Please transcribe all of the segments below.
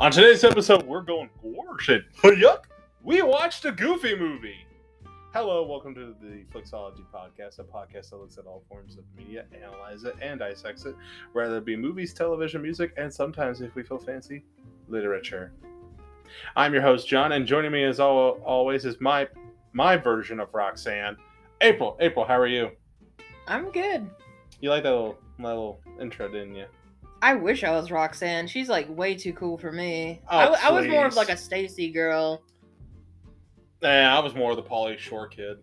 On today's episode, we're going gore shit. Yuck! We watched a Goofy movie. Hello, welcome to the Flicks-ology Podcast, a podcast that looks at all forms of media, analyzes it, and dissects it, whether it be movies, television, music, and sometimes, if we feel fancy, literature. I'm your host, John, and joining me as al- always is my my version of Roxanne, April. April, how are you? I'm good. You like that little, my little intro, didn't you? I wish I was Roxanne. She's like way too cool for me. Oh, I, w- I was more of like a Stacy girl. Nah, I was more of the Pauly Shore kid.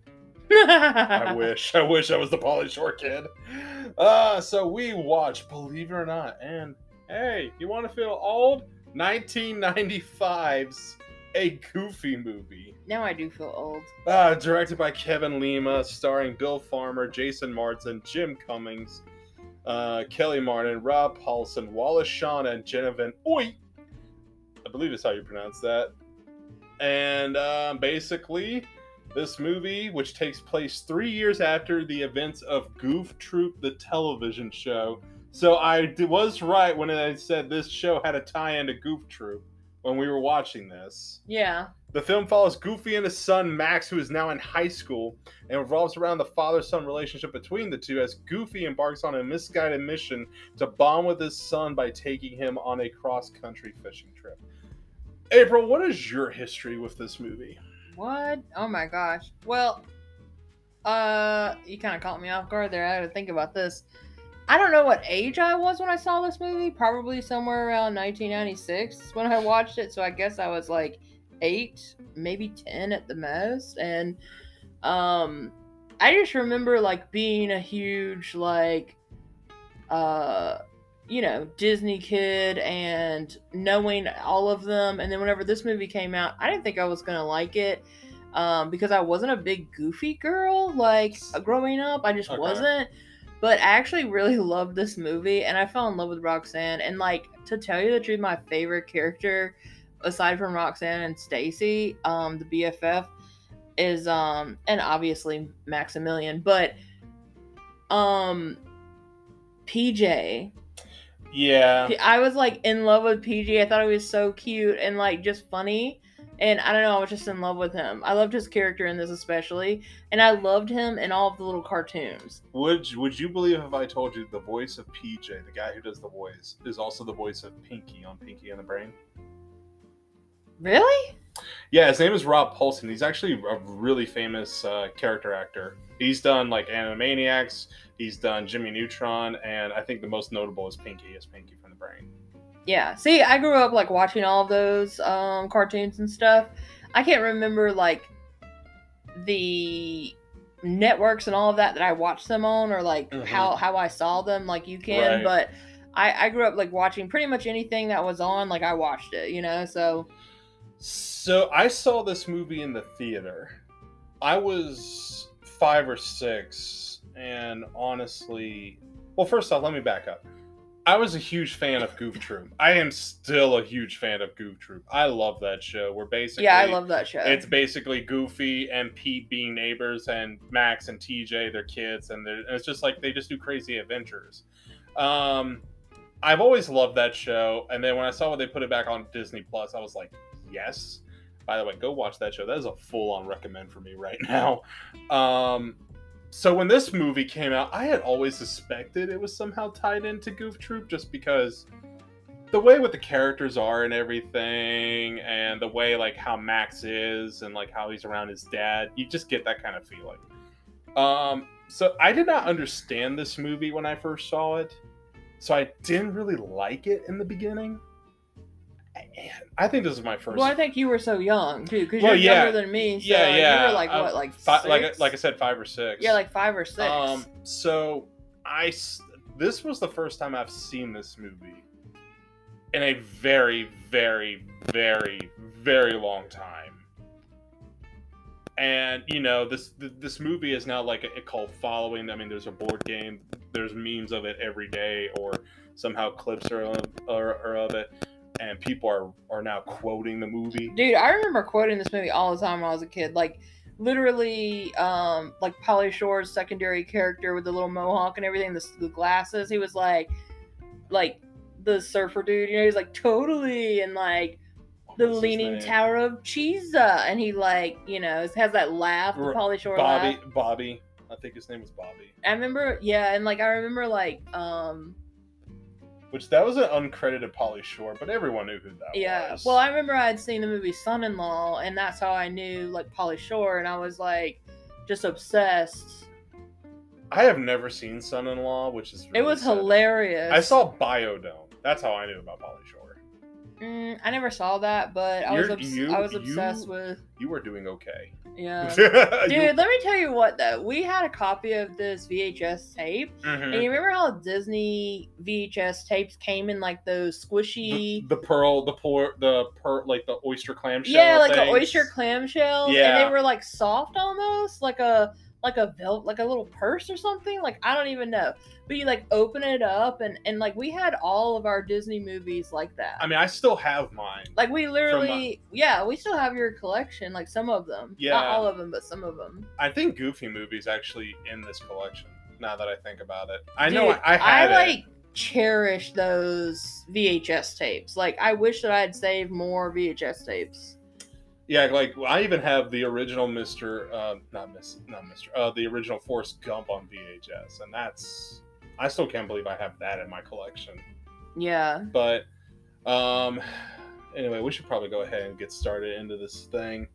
I wish. I wish I was the Pauly Shore kid. Uh, so we watched, believe it or not, and hey, you want to feel old? 1995's A Goofy Movie. Now I do feel old. Uh, directed by Kevin Lima, starring Bill Farmer, Jason Marsden, Jim Cummings, uh, Kellie Martin, Rob Paulsen, Wallace Shawn, and Genevieve Oi. I believe is how you pronounce that. And um, basically, this movie, which takes place three years after the events of Goof Troop, the television show. So I was right when I said this show had a tie-in to Goof Troop when we were watching this. Yeah. The film follows Goofy and his son Max, who is now in high school, and revolves around the father son relationship between the two as Goofy embarks on a misguided mission to bond with his son by taking him on a cross country fishing trip. April, what is your history with this movie? What? Oh my gosh. Well, uh, you kind of caught me off guard there. I had to think about this. I don't know what age I was when I saw this movie. Probably somewhere around 1996 when I watched it. So I guess I was like eight, maybe 10 at the most. And um, I just remember like being a huge like uh you know disney kid and knowing all of them and then whenever this movie came out i didn't think i was gonna like it um because i wasn't a big goofy girl like growing up i just Okay. wasn't but i actually really loved this movie and i fell in love with roxanne and like to tell you the truth my favorite character aside from roxanne and stacy um the bff is um and obviously maximilian but um pj Yeah, i was like in love with pj i thought he was so cute and like just funny and i don't know i was just in love with him i loved his character in this especially and i loved him in all of the little cartoons would would you believe if I told you the voice of PJ, the guy who does the voice, is also the voice of Pinky on Pinky and the Brain? really Yeah, his name is Rob Paulsen. He's actually a really famous uh, character actor. He's done like Animaniacs, he's done Jimmy Neutron, and I think the most notable is Pinky, is Pinky from the Brain. Yeah see i grew up like watching all of those um cartoons and stuff i can't remember like the networks and all of that that i watched them on or like Mhm. how how i saw them like you can Right. but I, I grew up like watching pretty much anything that was on like i watched it you know so So I saw this movie in the theater. I was five or six, and honestly, well, first off, let me back up. I was a huge fan of Goof Troop. I am still a huge fan of Goof Troop. I love that show. We're basically yeah i love that show It's basically Goofy and Pete being neighbors, and Max and TJ their kids, and, they're, and it's just like they just do crazy adventures. Um, I've always loved that show, and then when I saw what they put it back on Disney Plus, I was like, yes. By the way, go watch that show. That is a full-on recommend for me right now. Um, so when this movie came out, I had always suspected it was somehow tied into Goof Troop, just because the way what the characters are and everything and the way like how max is and like how he's around his dad you just get that kind of feeling. Um so i did not understand this movie when i first saw it so i didn't really like it in the beginning i think this is my first well i think you were so young too because Well, you're yeah. younger than me so yeah yeah you were like what like fi- like like i said five or six yeah like five or six Um, so I this was the first time I've seen this movie in a very, very, very, very long time. And you know this this movie is now like a, a cult following. I mean, there's a board game. There's memes of it every day, or somehow clips are of, are, are of it, and people are are now quoting the movie. Dude, I remember quoting this movie all the time when I was a kid. Like, literally, um, like Pauly Shore's secondary character with the little mohawk and everything, the, the glasses. He was like, like the surfer dude. You know, he's like totally and like the Leaning? Tower of Cheesa, and he like you know has that laugh, the Pauly Shore Bobby. laugh. Bobby. I think his name was Bobby. I remember, yeah, and like I remember like um Which that was an uncredited Pauly Shore, but everyone knew who that yeah. was. Yeah. Well, I remember I had seen the movie Son-in-Law, and that's how I knew like Pauly Shore, and I was like just obsessed. I have never seen Son-in-Law, which is It was sad. hilarious. I saw Bio-Dome. That's how I knew about Pauly Shore. Mm, I never saw that, but I was You're- obs- you- I was obsessed you- with You were doing okay. Yeah. Dude, let me tell you what though. We had a copy of this VHS tape, Mhm. and you remember how Disney VHS tapes came in like those the, squishy, the pearl, the pour, the per, like the oyster clamshell. yeah, like the things. oyster clamshells, and Yeah. they were like soft almost, like a like a vel- like a little purse or something. Like I don't even know, but you like open it up, and and like we had all of our Disney movies like that. I mean, I still have mine. like we uh, literally, yeah, we still have your collection, like some of them, yeah, not all of them, but some of them. I think Goofy movies actually in this collection. Now that I think about it, I know I, I had I it. like cherish those VHS tapes. Like I wish that I had saved more VHS tapes. Yeah, like I even have the original Mister, uh, not Miss, not Mister, uh, the original Forrest Gump on VHS, and that's I still can't believe I have that in my collection. Yeah. But um, anyway, we should probably go ahead and get started into this thing.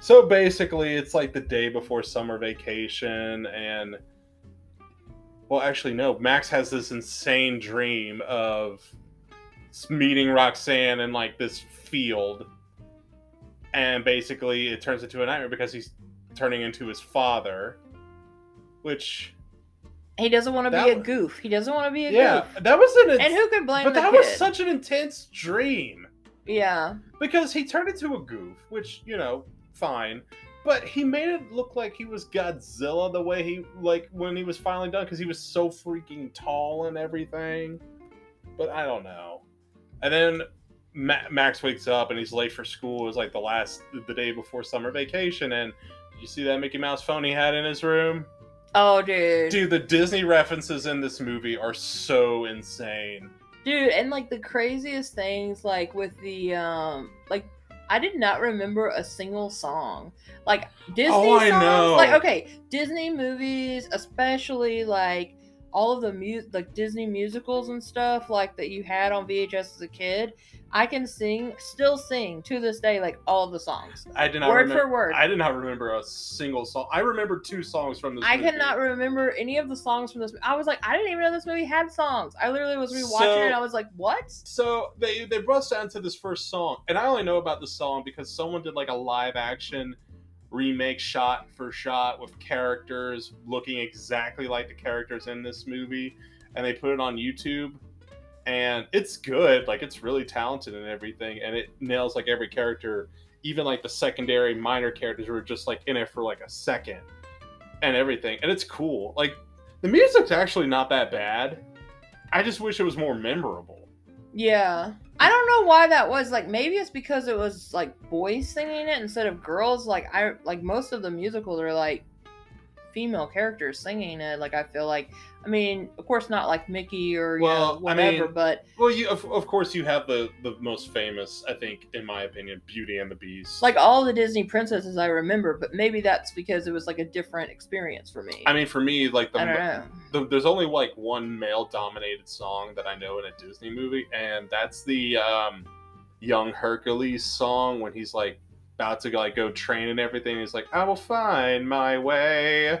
So basically, it's like the day before summer vacation, and well, actually, no. Max has this insane dream of meeting Roxanne in like this field, and basically, it turns into a nightmare because he's turning into his father, which He doesn't want to be a was- goof. He doesn't want to be a yeah, goof. that was an And who can blame but that kid? was such an intense dream. yeah. because he turned into a goof, which you know, fine. But he made it look like he was Godzilla the way he like when he was finally done because he was so freaking tall and everything. But I don't know. And then Ma- Max wakes up and he's late for school. It was like the last the day before summer vacation. And did you see that Mickey Mouse phone he had in his room? Oh, dude. dude. The Disney references in this movie are so insane. Dude, and like the craziest things, like with the um, like I did not remember a single song. Like Disney Oh, I songs, know. like okay, Disney movies, especially like all of the mu- like Disney musicals and stuff like that you had on VHS as a kid. I can sing, still sing to this day, like all of the songs, I did not word remember, for word. I did not remember a single song. I remember two songs from this. I movie. cannot remember any of the songs from this. I was like, I didn't even know this movie had songs. I literally was rewatching So- it. and I was like, what? So they they bust down to this first song, and I only know about the song because someone did like a live action remake, shot for shot, with characters looking exactly like the characters in this movie, and they put it on YouTube. And it's good, like it's really talented and everything, and it nails like every character, even like the secondary minor characters were just like in it for like a second, and everything, and it's cool. Like the music's actually not that bad. I just wish it was more memorable. Yeah. I don't know why that was. Like, maybe it's because it was like boys singing it instead of girls. Like, I like most of the musicals are like female characters singing it. Like, I feel like, I mean, of course, not like Mickey or you Well, know, I whatever, mean- but Well, you of, of course you have the the most famous, I think, in my opinion, Beauty and the Beast. like all the Disney princesses I remember. But maybe that's because it was like a different experience for me. I mean, for me, like the, I don't know. the there's only like one male dominated song that I know in a Disney movie, and that's the um, Young Hercules song when he's like about to like go train and everything. He's like, "I will find my way."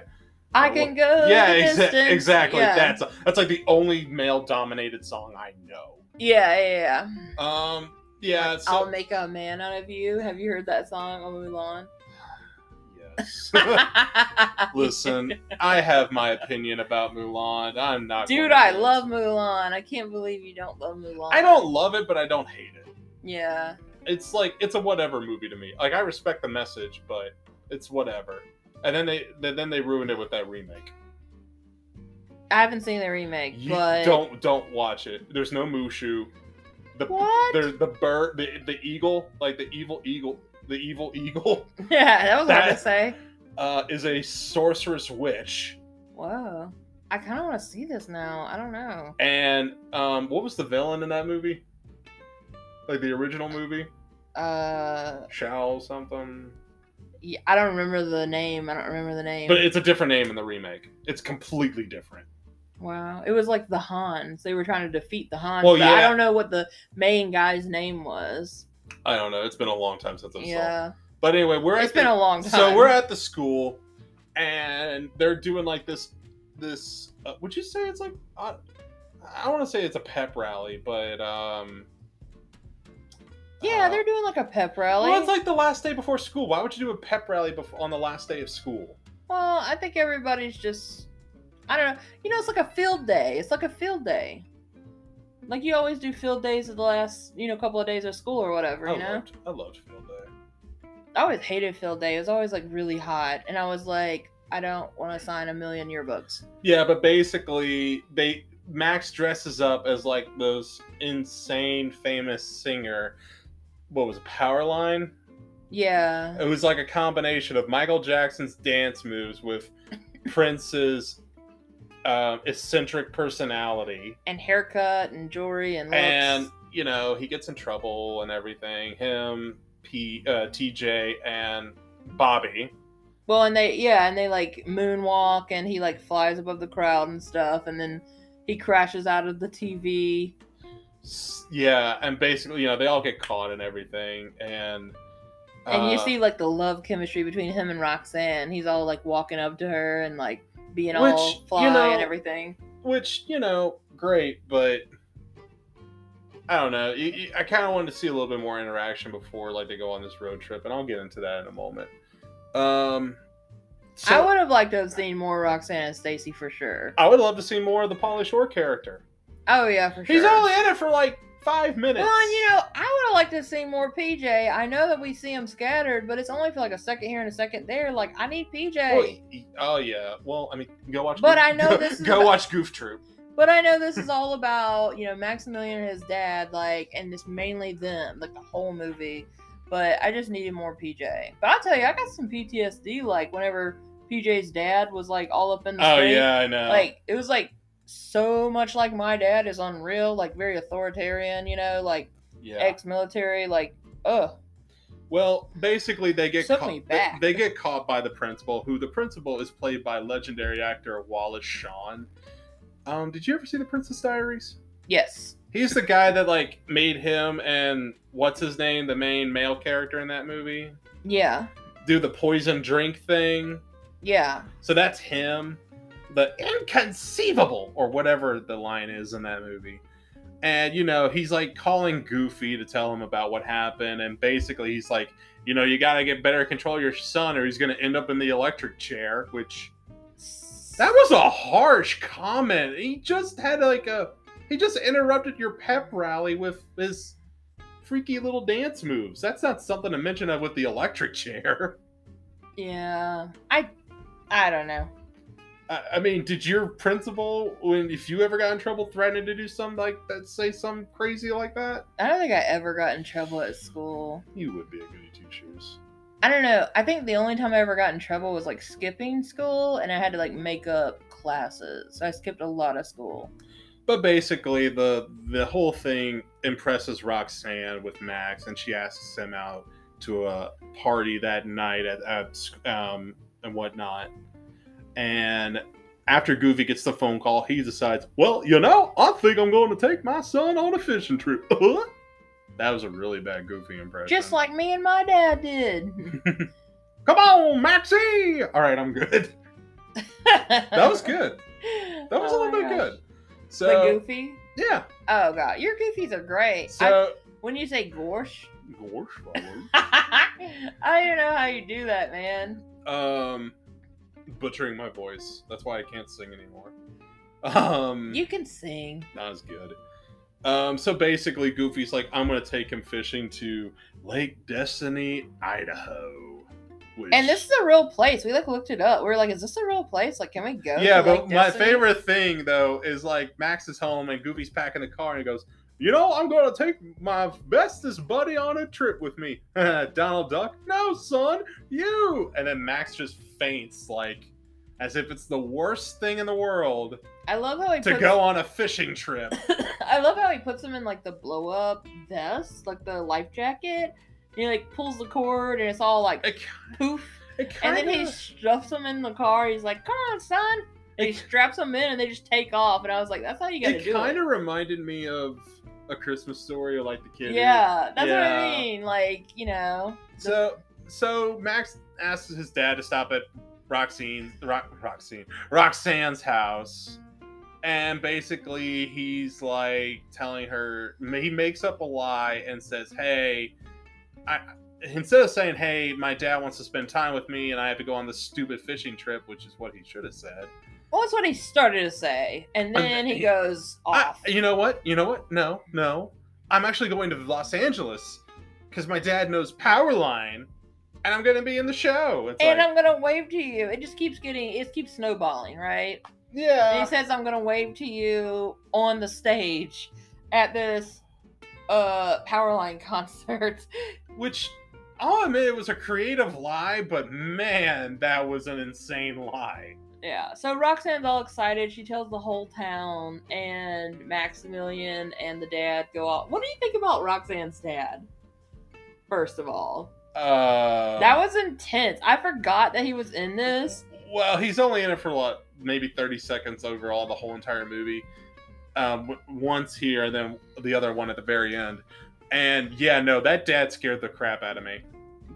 I can go. yeah, exa- exactly. Yeah. That's that's like the only male dominated song I know. yeah, yeah, yeah. Um, yeah. So, I'll make a man out of you. Have you heard that song on Mulan? yes. Listen, I have my opinion about Mulan. I'm not. Dude, I love Mulan. I can't believe you don't love Mulan. I don't love it, but I don't hate it. Yeah. It's like it's a whatever movie to me. Like I respect the message, but it's whatever. And then they then they ruined it with that remake. I haven't seen the remake, You but don't don't watch it. There's no Mushu. The What? there's the bird the the eagle like the evil eagle the evil eagle yeah, that was hard to That- say. uh, is a sorceress witch Whoa. I kind of want to see this now. I don't know. And um, what was the villain in that movie? Like the original movie, Uh, Shao something. yeah, I don't remember the name. I don't remember the name. But it's a different name in the remake. It's completely different. wow, it was like the Hans. They were trying to defeat the Hans. Well, but I don't know what the main guy's name was. I don't know. It's been a long time since I saw. Yeah, But anyway, we're it's at been the, a long time. so we're at the school, and they're doing like this. This uh, would you say it's like uh, I don't want to say it's a pep rally, but um. Yeah, uh, they're doing like a pep rally. Well, it's like the last day before school. Why would you do a pep rally before, on the last day of school? Well, I think everybody's just I don't know. You know, it's like a field day. It's like a field day. Like you always do field days of the last, you know, couple of days of school or whatever, I you know? loved, I loved field day. I always hated field day. It was always like really hot and I was like, I don't want to sign a million yearbooks. Yeah, but basically, they Max dresses up as like those insane famous singer. What was it, Powerline? Yeah. It was like a combination of Michael Jackson's dance moves with Prince's um, eccentric personality, And haircut and jewelry and looks. and you know he gets in trouble and everything. Him, P, uh, TJ, and Bobby. well, and they yeah, and they like moonwalk and he like flies above the crowd and stuff and then he crashes out of the TV. Yeah, and basically, you know, they all get caught and everything, and And you uh, see like the love chemistry between him and Roxanne. He's all like walking up to her and like being Which, all you fly know, and everything. which you know, great, but I don't know. You- you- I kind of wanted to see a little bit more interaction before, like, they go on this road trip, and I'll get into that in a moment. Um, so I would have liked to have seen more Roxanne and Stacy for sure. I would love to see more of the Pauly Shore character. Oh yeah, for sure. He's only in it for like five minutes. well, and you know, I would have liked to see more PJ. I know that we see him scattered, but it's only for like a second here and a second there. Like I need PJ. Well, oh yeah. Well, I mean, go watch. But Goof- I know go, this is go about- watch Goof Troop. But I know this is all about, you know, Maximilian and his dad, like, and it's mainly them, like the whole movie. But I just needed more PJ. But I'll tell you, I got some PTSD, like, whenever PJ's dad was, like, all up in the Oh street. yeah, I know. Like, it was, like, so much like my dad is unreal, like, very authoritarian, you know, like, yeah. ex military, like, ugh. Well, basically, they get Took caught. they- They, get caught by the principal, who the principal is played by legendary actor Wallace Shawn. Um, did you ever see The Princess Diaries? Yes. He's the guy that like made him and what's his name, the main male character in that movie, Yeah. do the poison drink thing. Yeah. So that's him, the inconceivable or whatever the line is in that movie. And you know, he's like calling Goofy to tell him about what happened and basically he's like, you know, you got to get better control of your son or he's going to end up in the electric chair, which that was a harsh comment. He just had like a he just interrupted your pep rally with his freaky little dance moves. That's not something to mention of with the electric chair. Yeah. I I don't know. I, I mean, did your principal, when if you ever got in trouble, threatening to do something like that, say something crazy like that? I don't think I ever got in trouble at school. You would be a goody two shoes. I don't know. I think the only time I ever got in trouble was like skipping school, and I had to like make up classes. I skipped a lot of school. But basically, the the whole thing impresses Roxanne with Max, and she asks him out to a party that night at, at um and whatnot. And after Goofy gets the phone call, he decides, well, you know, I think I'm going to take my son on a fishing trip. that was a really bad Goofy impression. Just like me and my dad did. Come on, Maxie! All right, I'm good. that was good. That was a little bit good. So the Goofy. yeah. Oh god, your Goofies are great. I, So when you say Gorsh, Gorsh. I don't know how you do that, man. um butchering my voice. That's why I can't sing anymore. Um You can sing. not as good. Um so basically Goofy's like I'm going to take him fishing to Lake Destiny, Idaho. Which, And this is a real place. We like looked it up. We are like, is this a real place? Like, can we go? Yeah, but Lake my Destiny? favorite thing though is like Max is home and Goofy's packing the car and he goes, "You know, I'm going to take my bestest buddy on a trip with me." Donald Duck, "No, son, you." And then Max just faints like as if it's the worst thing in the world I love how he to puts, go on a fishing trip. I love how he puts him in like the blow up vest, like the life jacket. And he like pulls the cord and it's all like It, poof. it And then he stuffs him in the car. He's like, "Come on, son." And he straps them in and they just take off. And I was like, "That's how you gotta it do kind it." Kind of reminded me of a Christmas story, or like the kid. Yeah, that's what I mean. Like, you know. So so Max asks his dad to stop at Roxine, Rock, Roxine, Roxanne's house, and basically he's like telling her he makes up a lie and says, "Hey, I." Instead of saying, "Hey, my dad wants to spend time with me, and I have to go on this stupid fishing trip," which is what he should have said. Well, that's what he started to say, and then he goes I, off. you know what? You know what? No, no. I'm actually going to Los Angeles because my dad knows Powerline, and I'm going to be in the show. It's and like, I'm gonna wave to you. It just keeps getting, it keeps snowballing, right? And yeah. he says, "I'm gonna wave to you on the stage at this uh Powerline concert." Which I'll admit it was a creative lie, but man, that was an insane lie. Yeah. So Roxanne's all excited. She tells the whole town, and Maximilian and the dad go out. What do you think about Roxanne's dad? First of all, Uh, that was intense. I forgot that he was in this. well, he's only in it for what, maybe 30 seconds overall, the whole entire movie. Um, once here, and then the other one at the very end. And yeah, no, that dad scared the crap out of me.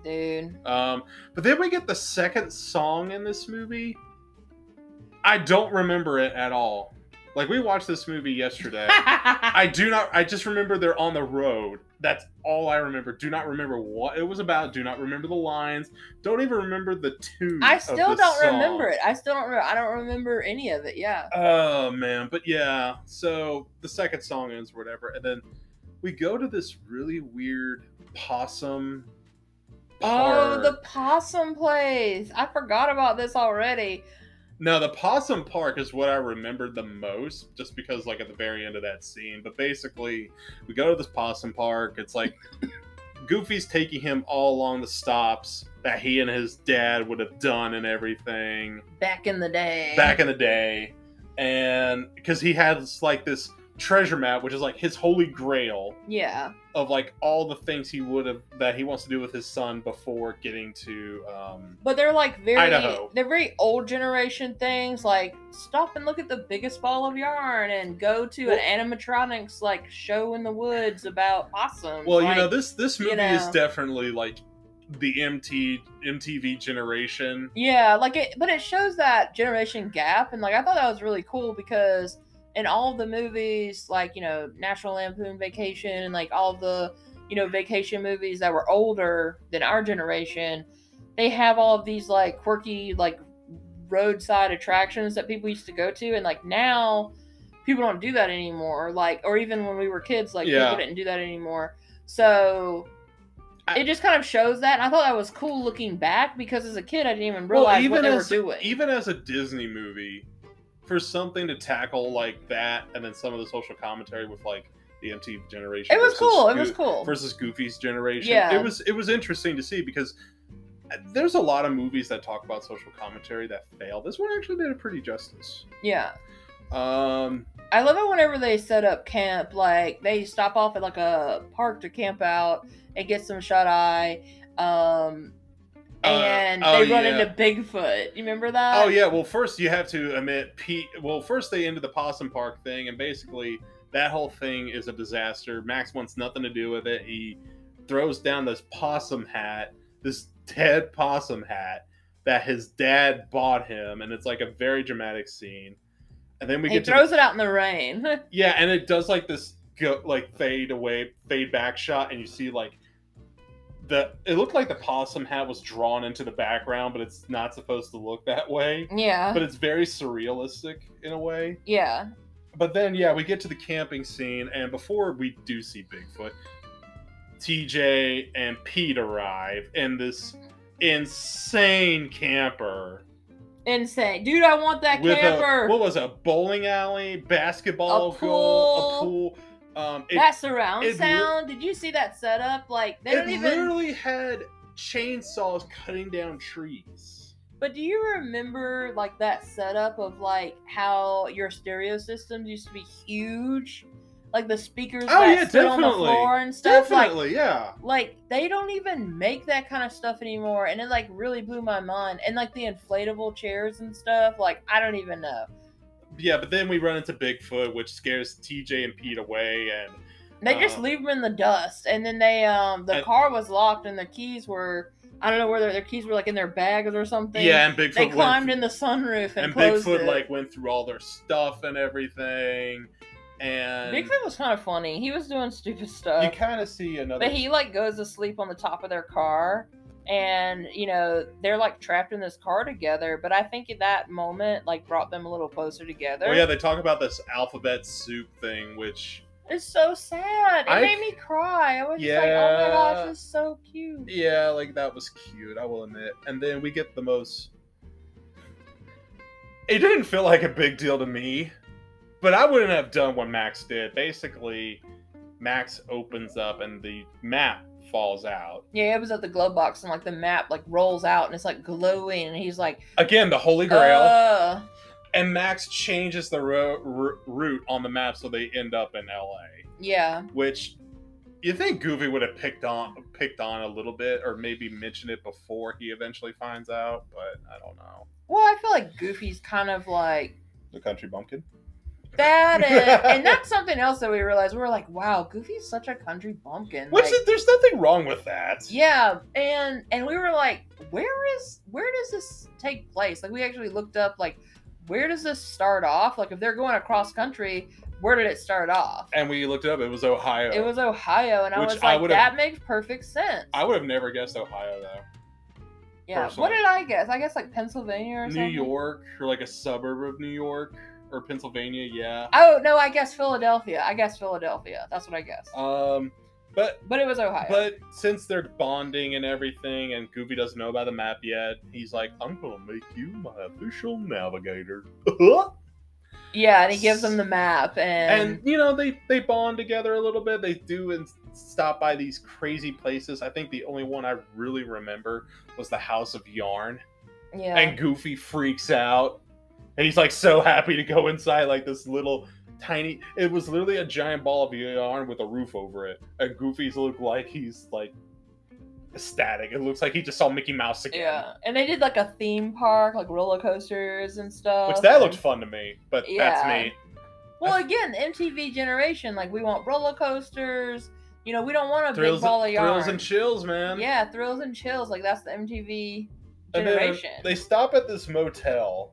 Dude. Um, but then we get the second song in this movie. I don't remember it at all. Like we watched this movie yesterday. I do not. I just remember they're on the road. That's all I remember. Do not remember what it was about. Do not remember the lines. Don't even remember the tune. I still don't song. remember it. I still don't. Re- I don't remember any of it. Yeah. Oh man, but yeah. So the second song ends, or whatever, and then we go to this really weird possum. Oh, the possum place. I forgot about this already. No, the possum park is what I remembered the most, just because like at the very end of that scene. But basically, we go to this possum park. It's like Goofy's taking him all along the stops that he and his dad would have done and everything Back in the day. back in the day, and because he has like this treasure map, which is like his holy grail Yeah. of like all the things he would have that he wants to do with his son before getting to um But they're like very Idaho. they're very old generation things like stop and look at the biggest ball of yarn and go to Well- an animatronics like show in the woods about possums. Well, you Like, know this this you movie is know. definitely like the MT MTV generation. Yeah, like it but it shows that generation gap and like I thought that was really cool because in all the movies, like, you know, National Lampoon Vacation and like all the, you know, vacation movies that were older than our generation, they have all of these like quirky like roadside attractions that people used to go to and like now people don't do that anymore. Like or even when we were kids, like Yeah. people didn't do that anymore. So I- it just kind of shows that, and I thought that was cool looking back because as a kid I didn't even Well, realize even what they as were doing. even as a Disney movie, for something to tackle like that, and then some of the social commentary with like the MTV generation. it was cool. It was cool. versus Goofy's generation. Yeah. It was it was interesting to see because there's a lot of movies that talk about social commentary that fail. This one actually did a pretty justice. yeah. Um, I love it whenever they set up camp. Like they stop off at like a park to camp out and get some shut eye. Um, Uh, and oh, they run yeah. into Bigfoot. You remember that? Oh yeah, well first you have to admit Pete. Well, first they into the possum park thing, and basically that whole thing is a disaster. Max wants nothing to do with it. He throws down this possum hat, this dead possum hat that his dad bought him, and it's like a very dramatic scene. And then we he get throws it out in the rain. yeah, and it does like this go like fade away, fade back shot, and you see like the it looked like the possum hat was drawn into the background, but it's not supposed to look that way yeah. but it's very surrealistic in a way. yeah. But then, yeah, we get to the camping scene, and before we do see Bigfoot, TJ and Pete arrive in this insane camper Insane. Dude, I want that with camper. a what was it, a bowling alley, basketball A goal, a pool. Um, it, that surround it sound. Did you see that setup? Like they it don't even literally had chainsaws cutting down trees. But do you remember like that setup of like how your stereo systems used to be huge? Like the speakers Oh, that yeah, stood on the floor and stuff. Like Definitely, yeah. like they don't even make that kind of stuff anymore and it like really blew my mind and like the inflatable chairs and stuff like i don't even know Yeah, but then we run into Bigfoot, which scares TJ and Pete away, and they just Uh, leave them in the dust and then they um the and- car was locked and the keys were i don't know where their, their keys were like in their bags or something yeah, and Bigfoot they climbed through- in the sunroof and, and Bigfoot it. like went through all their stuff and everything, and bigfoot was kind of funny he was doing stupid stuff you kind of see another. But he like goes to sleep on the top of their car and you know they're like trapped in this car together but i think at that moment like brought them a little closer together Oh yeah, they talk about this alphabet soup thing, which it's so sad it I- made me cry i was just like oh my gosh it's so cute yeah, like that was cute. I will admit. And then we get the most. It didn't feel like a big deal to me, but I wouldn't have done what Max did. Basically, Max opens up and the map falls out. yeah it was at the glove box and like the map like rolls out and it's like glowing and he's like Again, the Holy Grail. uh, and Max changes the ro- r- route on the map so they end up in LA, yeah which you think Goofy would have picked on picked on a little bit or maybe mentioned it before he eventually finds out, but I don't know. well i feel like goofy's kind of like The country bumpkin. That and, and that's something else that we realized we were like wow goofy's such a country bumpkin Which like, is, there's nothing wrong with that. Yeah, and and we were like, where is where does this take place? Like we actually looked up like where does this start off? Like if they're going across country, where did it start off? And we looked it up. It was Ohio. It was Ohio, and I was I like, would've- that makes perfect sense. I would have never guessed Ohio though. yeah. personally. What did I guess? I guess like Pennsylvania or New something. York or like a suburb of New York or Pennsylvania. Yeah. Oh no, I guess Philadelphia. I guess Philadelphia. That's what I guess. Um, but but it was Ohio. But since they're bonding and everything, and Goofy doesn't know about the map yet, he's like, "I'm gonna make you my official navigator." yeah, and he gives them the map, and, and you know they they bond together a little bit. They do and stop by these crazy places. I think the only one I really remember was the House of Yarn, yeah, and Goofy freaks out, and he's like so happy to go inside like this little tiny. It was literally a giant ball of yarn with a roof over it, and Goofy's look like he's like ecstatic. It looks like he just saw Mickey Mouse again. yeah, and they did like a theme park, like roller coasters and stuff. Which that and- looked fun to me, but that's me. Well, again, MTV generation, like we want roller coasters. You know, we don't want a Thrills, big ball of yarn. thrills and chills, man. Yeah, thrills and chills. Like that's the MTV generation. they stop at this motel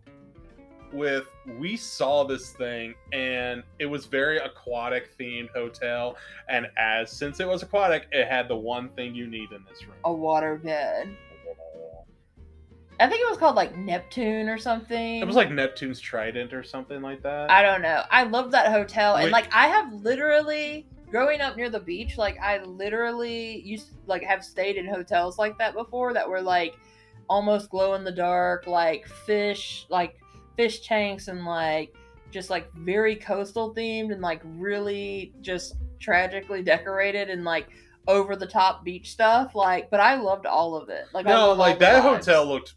with we saw this thing and it was very aquatic themed hotel and as since it was aquatic it had the one thing you need in this room a water bed. I think it was called like Neptune or something. it was like neptune's trident or something like that I don't know. I love that hotel, and like I have literally growing up near the beach. Like I literally used like have stayed in hotels like that before that were like almost glow in the dark, like fish, like fish tanks, and like just like very coastal themed and like really just tragically decorated and like over the top beach stuff. Like, but I loved all of it. Like no like that hotel looked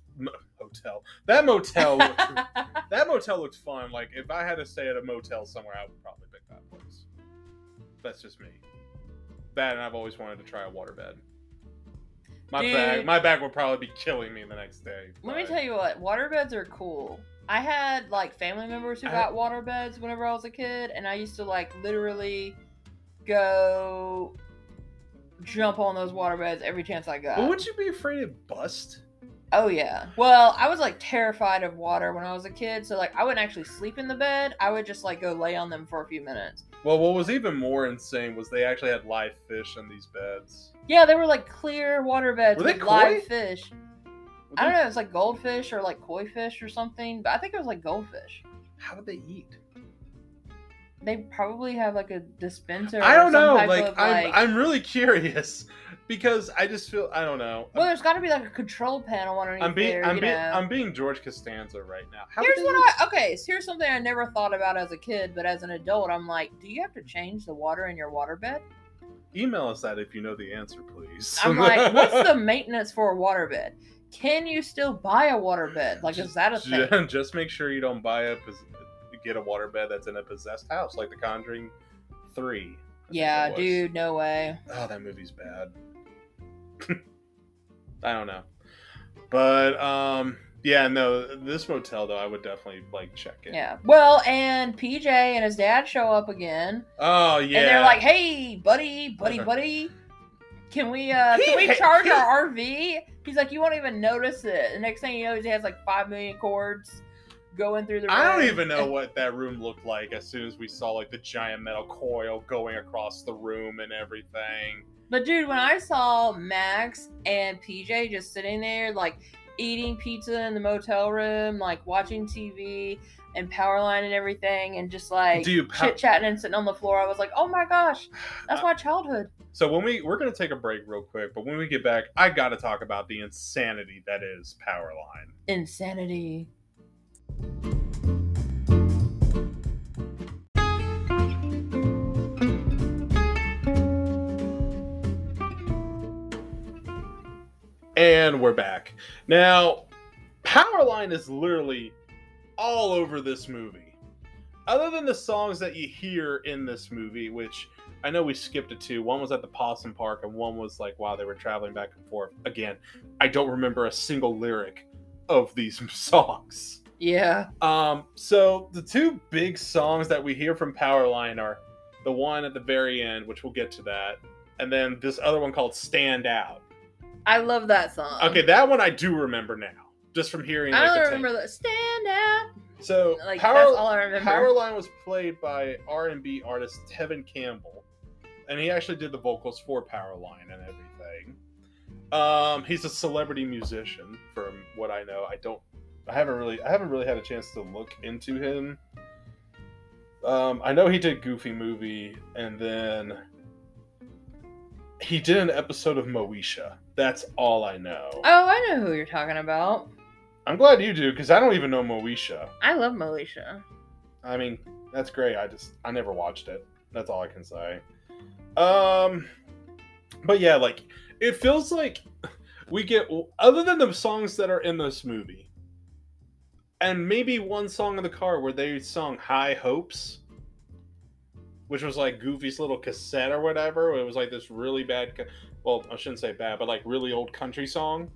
hotel that motel looked, that motel looked fun like if i had to stay at a motel somewhere i would probably pick that place that's just me that and i've always wanted to try a waterbed my Dude. back my back would probably be killing me the next day Let me tell you what, waterbeds are cool. I had like family members who I- got waterbeds whenever I was a kid, and I used to like literally go jump on those water beds every chance I got. but would you be afraid of bust Oh yeah. Well, I was like terrified of water when I was a kid, so like I wouldn't actually sleep in the bed. I would just like go lay on them for a few minutes. well what was even more insane was they actually had live fish in these beds Yeah, they were like clear water beds Were they with live fish. I don't know, if it's like goldfish or like koi fish or something, but I think it was like goldfish. how would they eat They probably have like a dispenser. i don't know like, of, I'm, like- I'm really curious because i just feel i don't know Well, there's got to be like a control panel underneath i'm being there. i'm being i'm being george costanza right now how here's what? I okay. So here's something I never thought about as a kid, but as an adult, I'm like, do you have to change the water in your waterbed? Email us that if you know the answer, please. I'm like, what's the maintenance for a waterbed? Can you still buy a waterbed? Like, is that a thing? Ju- Just make sure you don't buy a get a waterbed that's in a possessed house, like The Conjuring Three. Yeah, dude, no way. Oh, that movie's bad. I don't know, but um, yeah, no, this motel though, I would definitely like check it. Yeah. Well, and PJ and his dad show up again, Oh yeah. and they're like, "Hey, buddy, buddy, buddy, can we uh can we charge our RV?" He's like, "You won't even notice it." The next thing you know, he has like five million cords going through the. Room. I don't even know what that room looked like as soon as we saw like the giant metal coil going across the room and everything. But dude, when I saw Max and PJ just sitting there, like eating pizza in the motel room, like watching TV and power line and everything, and just like Pow- chit chatting and sitting on the floor, I was like, oh my gosh, that's uh, my childhood. So when we we're gonna take a break real quick, but when we get back, I gotta talk about the insanity that is Powerline. Insanity. And we're back. Now, Powerline is literally all over this movie. Other than the songs that you hear in this movie, which I know we skipped it two. One was at the Possum Park, and one was like while they were traveling back and forth. Again, I don't remember a single lyric of these songs. Yeah. Um, so the two big songs that we hear from Powerline are the one at the very end, which we'll get to that, and then this other one called "Stand Out." I love that song. Okay, that one I do remember now, just from hearing. I don't the remember that. Stand out. So Like Power, that's all I remember. Powerline was played by R and B artist Tevin Campbell, and he actually did the vocals for Powerline and everything. Um, he's a celebrity musician, from what I know. I don't, I haven't really, I haven't really had a chance to look into him. Um, I know he did Goofy movie, and then he did an episode of Moesha. That's all I know. Oh, I know who you're talking about. I'm glad you do because I don't even know Moesha. I love Moesha. I mean, that's great. I just I never watched it. That's all I can say. Um but yeah, like it feels like we get other than the songs that are in this movie. And maybe one song in the car where they sung High Hopes, which was like Goofy's little cassette or whatever. It was like this really bad well, I shouldn't say bad, but like really old country song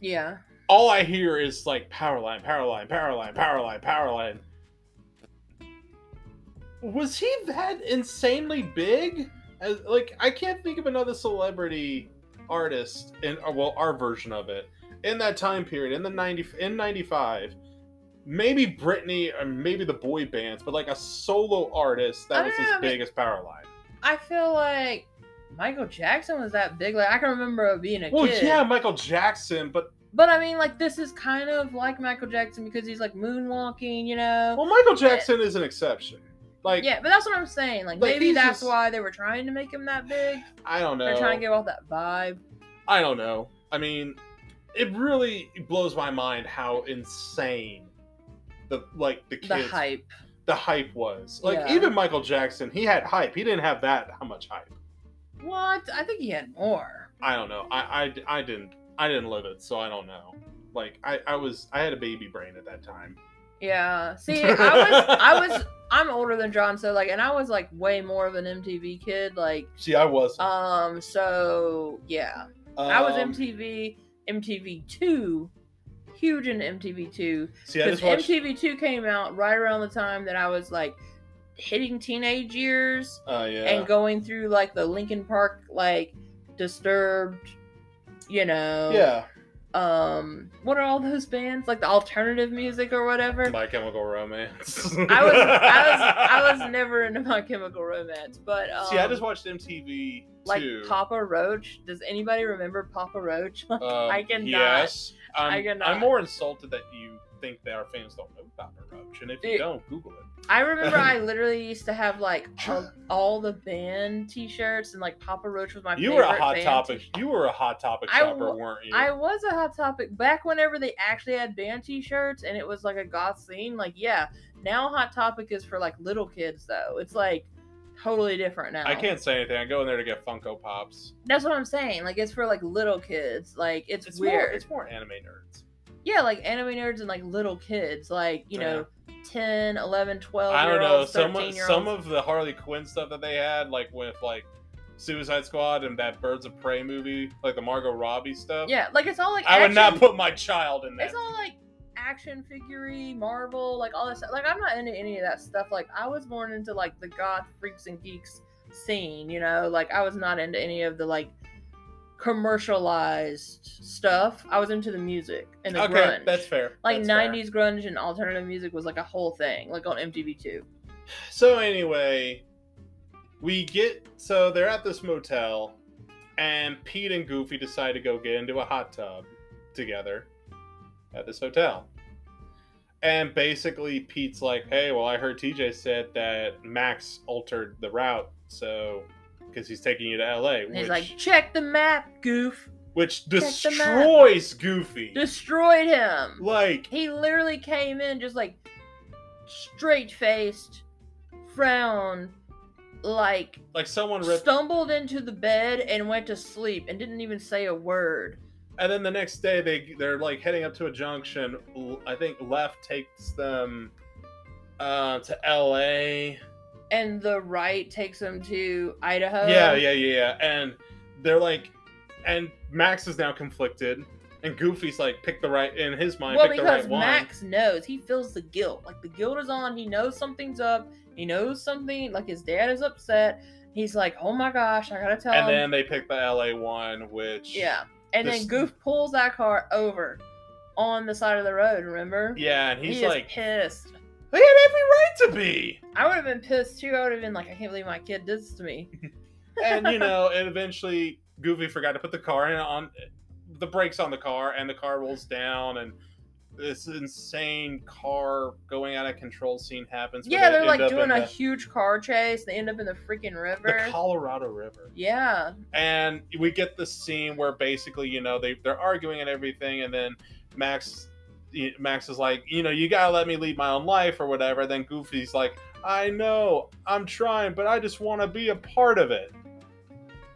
Yeah. All I hear is like Powerline, Powerline, Powerline, Powerline, Powerline. Was he that insanely big? As, like, I can't think of another celebrity artist in uh, well, our version of it in that time period in the ninety in ninety five. Maybe Britney or maybe the boy bands, but like a solo artist that was know, as I mean- big as Powerline. I feel like Michael Jackson was that big. Like I can remember being a Well, kid. yeah, Michael Jackson, but But I mean, like this is kind of like Michael Jackson because he's like moonwalking, you know. well, Michael Jackson is an exception. Like, yeah, but that's what I'm saying. Like Like, maybe that's just- why they were trying to make him that big. I don't know. They're trying to give off that vibe. I don't know. I mean, it really blows my mind how insane the like the kids The hype. the hype was. Like Yeah. even Michael Jackson, he had hype. He didn't have that how much hype. What? I think he had more. I don't know. I I, I didn't I didn't live it, so I don't know. Like I I was I had a baby brain at that time. Yeah. See, I was I was I'm older than John, so like and I was like way more of an MTV kid. Like See, I was. um so yeah. I was Um, MTV MTV two. Huge in MTV two. Because watched. MTV two came out right around the time that I was like hitting teenage years Oh yeah. and going through like the Linkin Park like disturbed, you know. yeah. Um what are all those bands? Like the alternative music or whatever? My Chemical Romance. I was I was I was never into my chemical romance, but um, See, I just watched MTV like too. Papa Roach. Does anybody remember Papa Roach? Um, I cannot. Yes, I'm, I cannot. I'm more insulted that you think that our fans don't know Papa Roach, and if you Dude. don't, Google it. I remember I literally used to have like all, all the band T-shirts and like Papa Roach was my favorite. You were a hot topic. t-shirt. You were a hot topic I shopper, w- weren't you? I was a hot topic back whenever they actually had band T-shirts and it was like a goth scene. Like yeah, now hot topic is for like little kids though. It's like totally different now. I can't say anything. I go in there to get Funko Pops. That's what I'm saying. Like it's for like little kids. Like it's, It's weird. more. It's more anime nerds. Yeah, like anime nerds and like little kids, like you oh, know, 10, 11, 12 I don't know. Some 13 year some of the Harley Quinn stuff that they had, like with like Suicide Squad and that Birds of Prey movie, like the Margot Robbie stuff. Yeah, like it's all like I would not put my child in that. It's all like action figure Marvel, like all this stuff. Like I'm not into any of that stuff. Like I was born into like the goth freaks and geeks scene, you know. Like I was not into any of the like commercialized stuff. I was into the music and the okay, grunge. that's fair. like That's fair. 90s grunge and alternative music was like a whole thing, like on MTV2. So anyway, we get so they're at this motel, and Pete and Goofy decide to go get into a hot tub together at this hotel. And basically, Pete's like, "Hey, well, I heard PJ said that Max altered the route, so because he's taking you to LA, which he's like, check the map, goof. which destroys Goofy. Destroyed him. like, He literally came in just like straight faced, frowned, like like someone ripped stumbled into the bed and went to sleep and didn't even say a word. And then the next day, they they're like heading up to a junction. I think left takes them uh, to L.A. And the right takes them to Idaho. yeah, yeah, yeah, yeah. And they're like, and Max is now conflicted, and Goofy's like, pick the right in his mind, Well, pick the because right one. Max knows, he feels the guilt. Like the guilt is on. He knows something's up. He knows something. Like his dad is upset. He's like, oh my gosh, I gotta tell and him. then they pick the L.A. one, which Yeah. And This- then Goof pulls that car over on the side of the road, remember? yeah, and he's he like, pissed. They had every right to be. I would have been pissed too. I would have been like, I can't believe my kid did this to me. and you know, and eventually Goofy forgot to put the car in on the brakes on the car, and the car rolls down, and this insane car going out of control scene happens. yeah, they they're like doing a the, huge car chase. They end up in the freaking river, the. Colorado River, yeah. and we get the scene where basically, you know, they they're arguing and everything, and then Max. Max is like, you know, you gotta let me lead my own life or whatever. Then Goofy's like, I know, I'm trying, but I just want to be a part of it.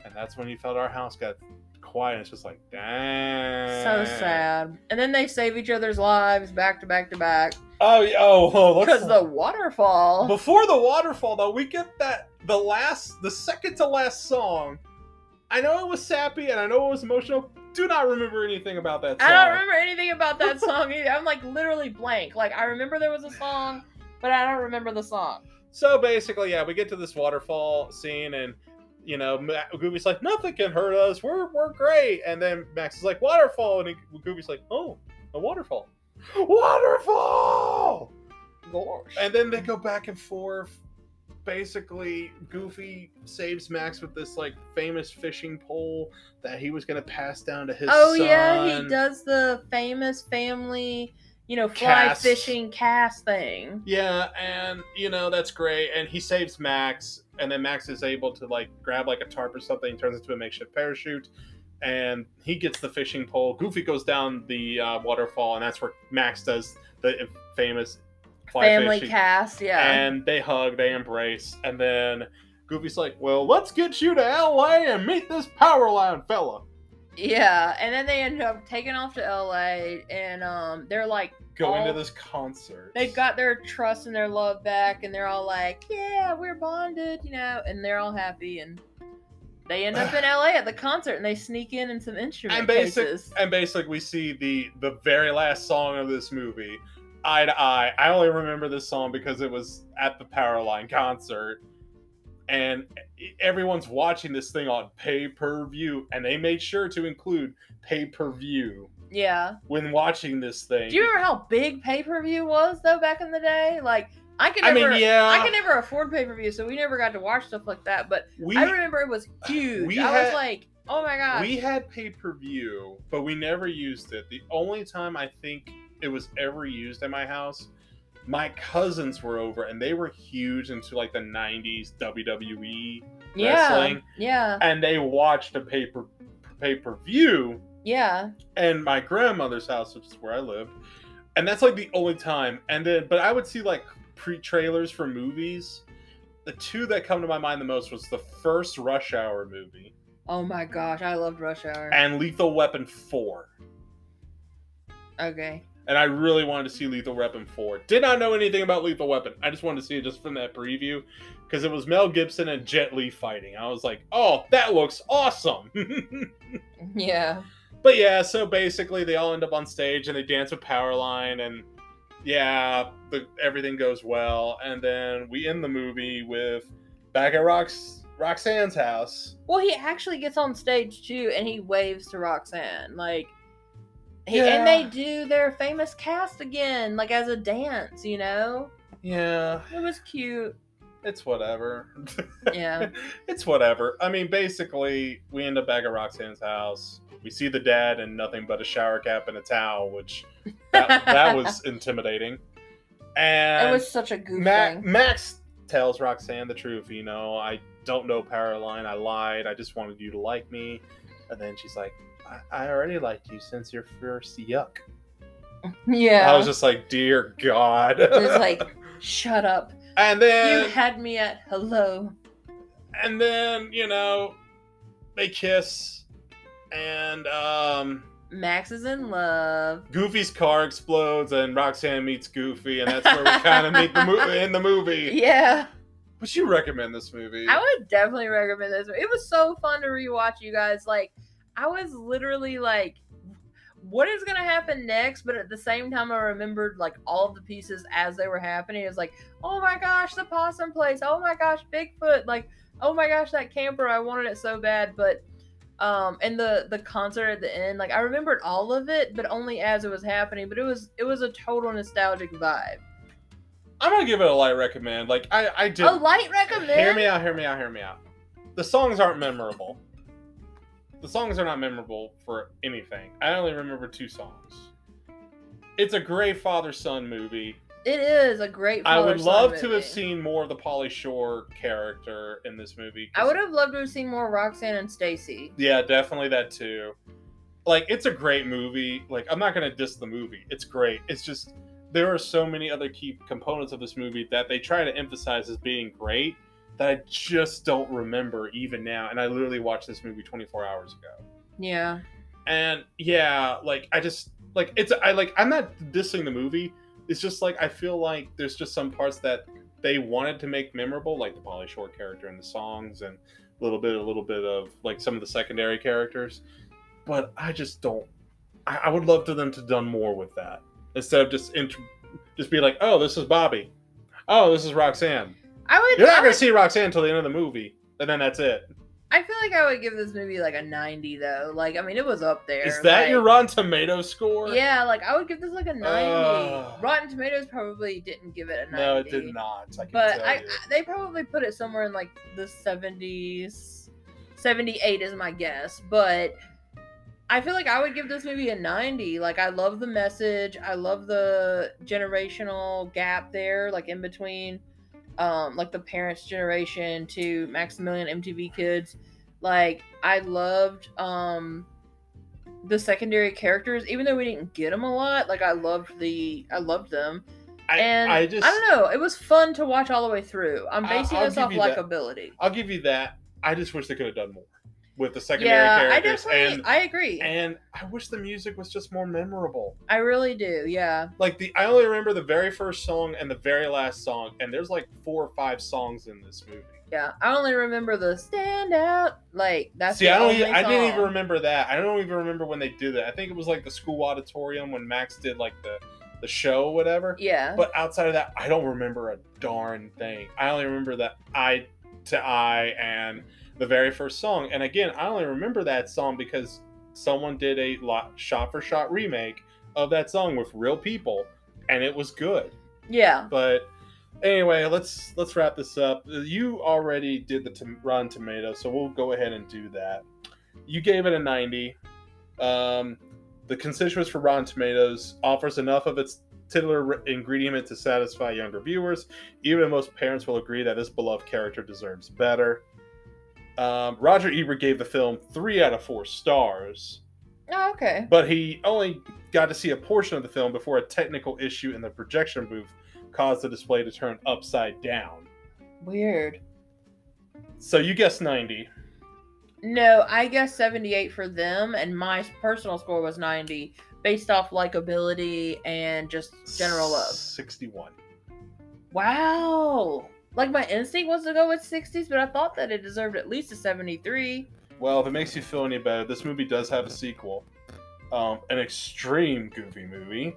And that's when you felt our house got quiet. It's just like, dang. So sad. And then they save each other's lives back to back to back. Oh, yeah, oh, oh Because the waterfall. before the waterfall, though, we get that the last, the second to last song. I know it was sappy and I know it was emotional. Do not remember anything about that song. I don't remember anything about that song either. I'm like literally blank. Like I remember there was a song, but I don't remember the song. So basically, yeah, we get to this waterfall scene, and you know, Ma- Goofy's like, "Nothing can hurt us. We're we're great." And then Max is like, "Waterfall," and he, Goofy's like, "Oh, a waterfall, waterfall." Gosh. And then they go back and forth. Basically, Goofy saves Max with this like famous fishing pole that he was gonna pass down to his Oh son. yeah, he does the famous family, you know, fly Cast. fishing cast thing. Yeah, and you know that's great. And he saves Max, and then Max is able to like grab like a tarp or something, and turns into a makeshift parachute, and he gets the fishing pole. Goofy goes down the uh, waterfall, and that's where Max does the famous fly family fishing. cast, yeah. And they hug, they embrace, and then Goofy's like, "Well, let's get you to L.A. and meet this Powerline fella." yeah, and then they end up taking off to LA and um they're like Going all- to this concert. they've got their trust and their love back and they're all like, Yeah, we're bonded, you know, and they're all happy and they end up in LA at the concert and they sneak in in some instrument and basic cases. and basically we see the the very last song of this movie eye to eye i only remember this song because it was at the powerline concert and everyone's watching this thing on pay-per-view and they made sure to include pay-per-view Yeah. when watching this thing Do you remember how big pay per view was though back in the day? Like I could i never mean yeah I could never afford pay per view, so we never got to watch stuff like that. But we, I remember it was huge. I was like, oh my god. we had pay-per-view but we never used it the only time i think it was ever used in my house my cousins were over and they were huge into like the 90s wwe yeah, wrestling. yeah, and they watched a paper pay-per-view yeah. And my grandmother's house which is where i lived and that's like the only time and then but i would see like pre-trailers for movies the two that come to my mind the most was the first Rush Hour movie Oh my gosh, I loved Rush Hour. and Lethal Weapon 4. okay. And I really wanted to see Lethal Weapon 4. Did not know anything about Lethal Weapon. I just wanted to see it just from that preview because it was Mel Gibson and Jet Li fighting. I was like, oh, that looks awesome. Yeah. But yeah, so basically they all end up on stage and they dance with Powerline and yeah, the, everything goes well. And then we end the movie with back at Rox, Roxanne's house. Well, he actually gets on stage too, and he waves to Roxanne, like, Yeah. and they do their famous cast again, like as a dance. You know, Yeah, it was cute. it's whatever. Yeah. it's whatever. I mean, basically, we end up back at Roxanne's house. We see the dad and nothing but a shower cap and a towel, which that, that was intimidating. And it was such a goof Ma- thing. Max tells Roxanne the truth. You know, I don't know Powerline. I lied. I just wanted you to like me. And then she's like, I, I already liked you since your first yuck. Yeah. I was just like, dear God. Just like, shut up. and then You had me at hello. and then, you know, they kiss, and um, Max is in love. Goofy's car explodes, and Roxanne meets Goofy, and that's where we kind of meet the movie in the movie. Yeah. Would you recommend this movie? I would definitely recommend this. It was so fun to rewatch you guys. Like, I was literally like, what is gonna happen next? But at the same time, I remembered like all of the pieces as they were happening. It was like, oh my gosh, the possum place. Oh my gosh, Bigfoot. Like, oh my gosh, that camper. I wanted it so bad. But, um, and the the concert at the end, like I remembered all of it, but only as it was happening. But it was it was a total nostalgic vibe. I'm gonna give it a light recommend. Like I, I did. A light recommend. Hear me out. Hear me out. Hear me out. The songs aren't memorable. The songs are not memorable for anything. I only remember two songs. It's a great father-son movie. It is a great. I would love to have seen more of the Pauly Shore character in this movie. I would have loved to have seen more Roxanne and Stacy. Yeah, definitely that too. Like, it's a great movie. Like, I'm not gonna diss the movie. It's great. It's just there are so many other key components of this movie that they try to emphasize as being great that I just don't remember even now. And I literally watched this movie 24 hours ago. Yeah. And yeah, like I just like it's I like I'm not dissing the movie. It's just like I feel like there's just some parts that they wanted to make memorable, like the Pauly Shore character and the songs and a little bit a little bit of like some of the secondary characters. But I just don't I, I would love to them to done more with that. Instead of just int- just be like, oh, this is Bobby. Oh, this is Roxanne. I would. You're I, not gonna would- see Roxanne until the end of the movie, and then that's it. I feel like I would give this movie like a 90 though. Like I mean, it was up there. Is that like- your Rotten Tomato score? Yeah, like I would give this like a 90. Ugh. Rotten Tomatoes probably didn't give it a 90. No, it did not. I But I. I they probably put it somewhere in like the 70s. 78 is my guess, but I feel like I would give this movie a 90. Like I love the message. I love the generational gap there like in between um like the parents generation to Maximilian MTV kids. Like I loved um the secondary characters even though we didn't get them a lot. Like I loved the I loved them. I, And I just, I don't know. It was fun to watch all the way through. I'm basing I'll this off you that. likability. I'll give you that. I just wish they could have done more with the secondary Yeah, I characters, definitely. and I agree. and I wish the music was just more memorable. I really do. Yeah. Like the, I only remember the very first song and the very last song, and there's like four or five songs in this movie. Yeah. I only remember the stand out. Like that's See, the I don't, even, I didn't even remember that. I don't even remember when they did that. I think it was like the school auditorium when Max did like the the show, whatever. Yeah. But outside of that, I don't remember a darn thing. I only remember that eye to eye and the very first song. And again, I only remember that song because someone did a lot shot for shot remake of that song with real people, and it was good. yeah. But anyway, let's let's wrap this up. You already did the tom- Rotten Tomato, so we'll go ahead and do that. You gave it a 90. Um, the constituents for Rotten Tomatoes offers enough of its titular ingredient to satisfy younger viewers. Even most parents will agree that this beloved character deserves better. Um, Roger Ebert gave the film three out of four stars Oh, okay. but he only got to see a portion of the film before a technical issue in the projection booth caused the display to turn upside down. Weird. So you guessed 90. No, I guess 78 for them, and my personal score was 90 based off likability and just general love. 61. Wow. Like my instinct was to go with 60s, but I thought that it deserved at least a 73. Well, if it makes you feel any better, this movie does have a sequel. Um, an extreme goofy movie,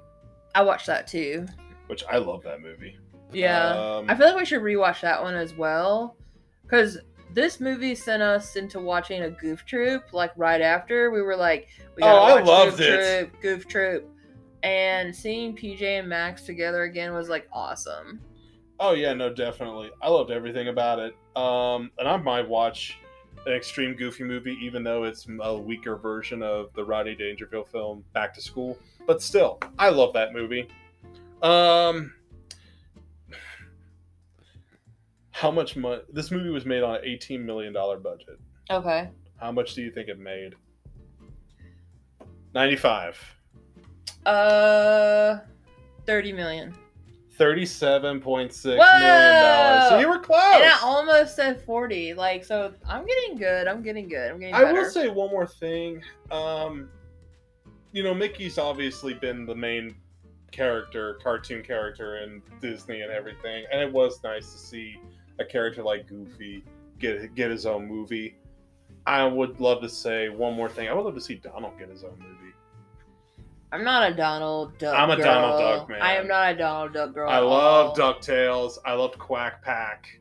I watched that too. which I love that movie. Yeah. Um, I feel like we should rewatch that one as well. Because this movie sent us into watching a Goof Troop, like right after. We were like, we Oh, I loved Goof it. Troop, Goof Troop. And seeing PJ and Max together again was like awesome. Oh yeah, no, definitely. I loved everything about it. Um, and I might watch an extreme goofy movie, even though it's a weaker version of the Rodney Dangerfield film Back to School. But still, I love that movie. Um, how much money? This movie was made on an eighteen million dollar budget. Okay. How much do you think it made? Ninety-five. Uh, 30 million. Thirty-seven point six Whoa! million dollars. So you were close. And I almost said 40. Like, so I'm getting good. I'm getting good. I'm getting I will say one more thing. Um, you know, Mickey's obviously been the main character, cartoon character in Disney and everything, and it was nice to see a character like Goofy get get his own movie. I would love to say one more thing. I would love to see Donald get his own movie. I'm not a Donald Duck I'm a girl. Donald Duck man. I am not a Donald Duck girl. I love. Ducktales. I loved Quack Pack.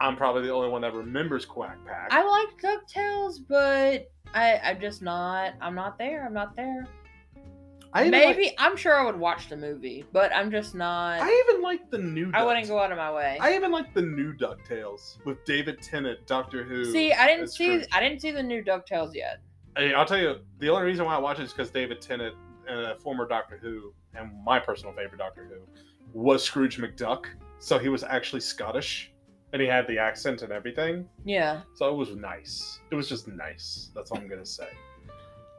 I'm probably the only one that remembers Quack Pack. I like DuckTales, but I, I'm just not. I'm not there. I'm not there. I even like- Maybe I'm sure I would watch the movie, but I'm just not. I even like the new. I wouldn't go out of my way. I even like the new Ducktales with David Tennant, Doctor Who. see, I didn't see. Scrooge. I didn't see the new Ducktales yet. Hey, I'll tell you, the only reason why I watch it is because David Tennant, uh, former Doctor Who, and my personal favorite Doctor Who, was Scrooge McDuck. So he was actually Scottish, and he had the accent and everything. Yeah, So it was nice. It was just nice. That's all I'm gonna say.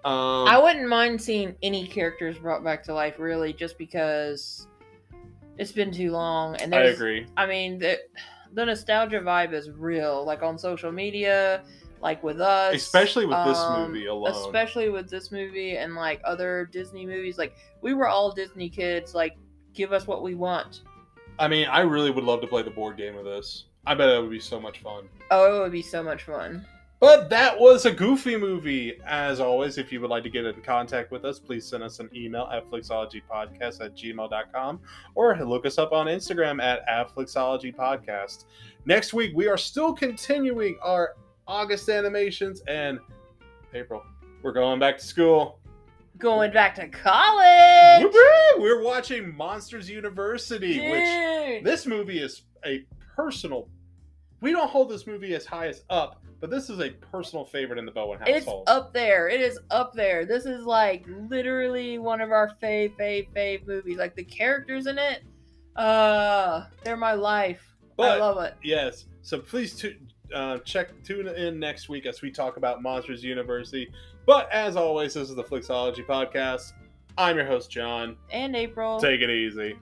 Um, I wouldn't mind seeing any characters brought back to life, really, just because it's been too long. And I agree. I mean, the, the nostalgia vibe is real. Like on social media, like with us, Especially with this um, movie alone. Especially with this movie and like other Disney movies. Like we were all Disney kids. Like give us what we want. I mean, I really would love to play the board game of this. I bet it would be so much fun. Oh, it would be so much fun. But that was a goofy movie. As always, if you would like to get in contact with us, please send us an email at flixologypodcast at gmail.com or look us up on Instagram at, at flixologypodcast. Next week, we are still continuing our August animations and April. We're going back to school. Going back to college. We're watching Monsters University, which this movie is a personal. We don't hold this movie as high as up, but this is a personal favorite in the Bowen household. It's up there. It is up there. This is like literally one of our fave, fave, fave movies. Like the characters in it, uh, they're my life. I love it. Yes. So please tu- uh, check tune in next week as we talk about Monsters University. But as always, this is the Flicks-ology podcast. I'm your host John. And April. Take it easy.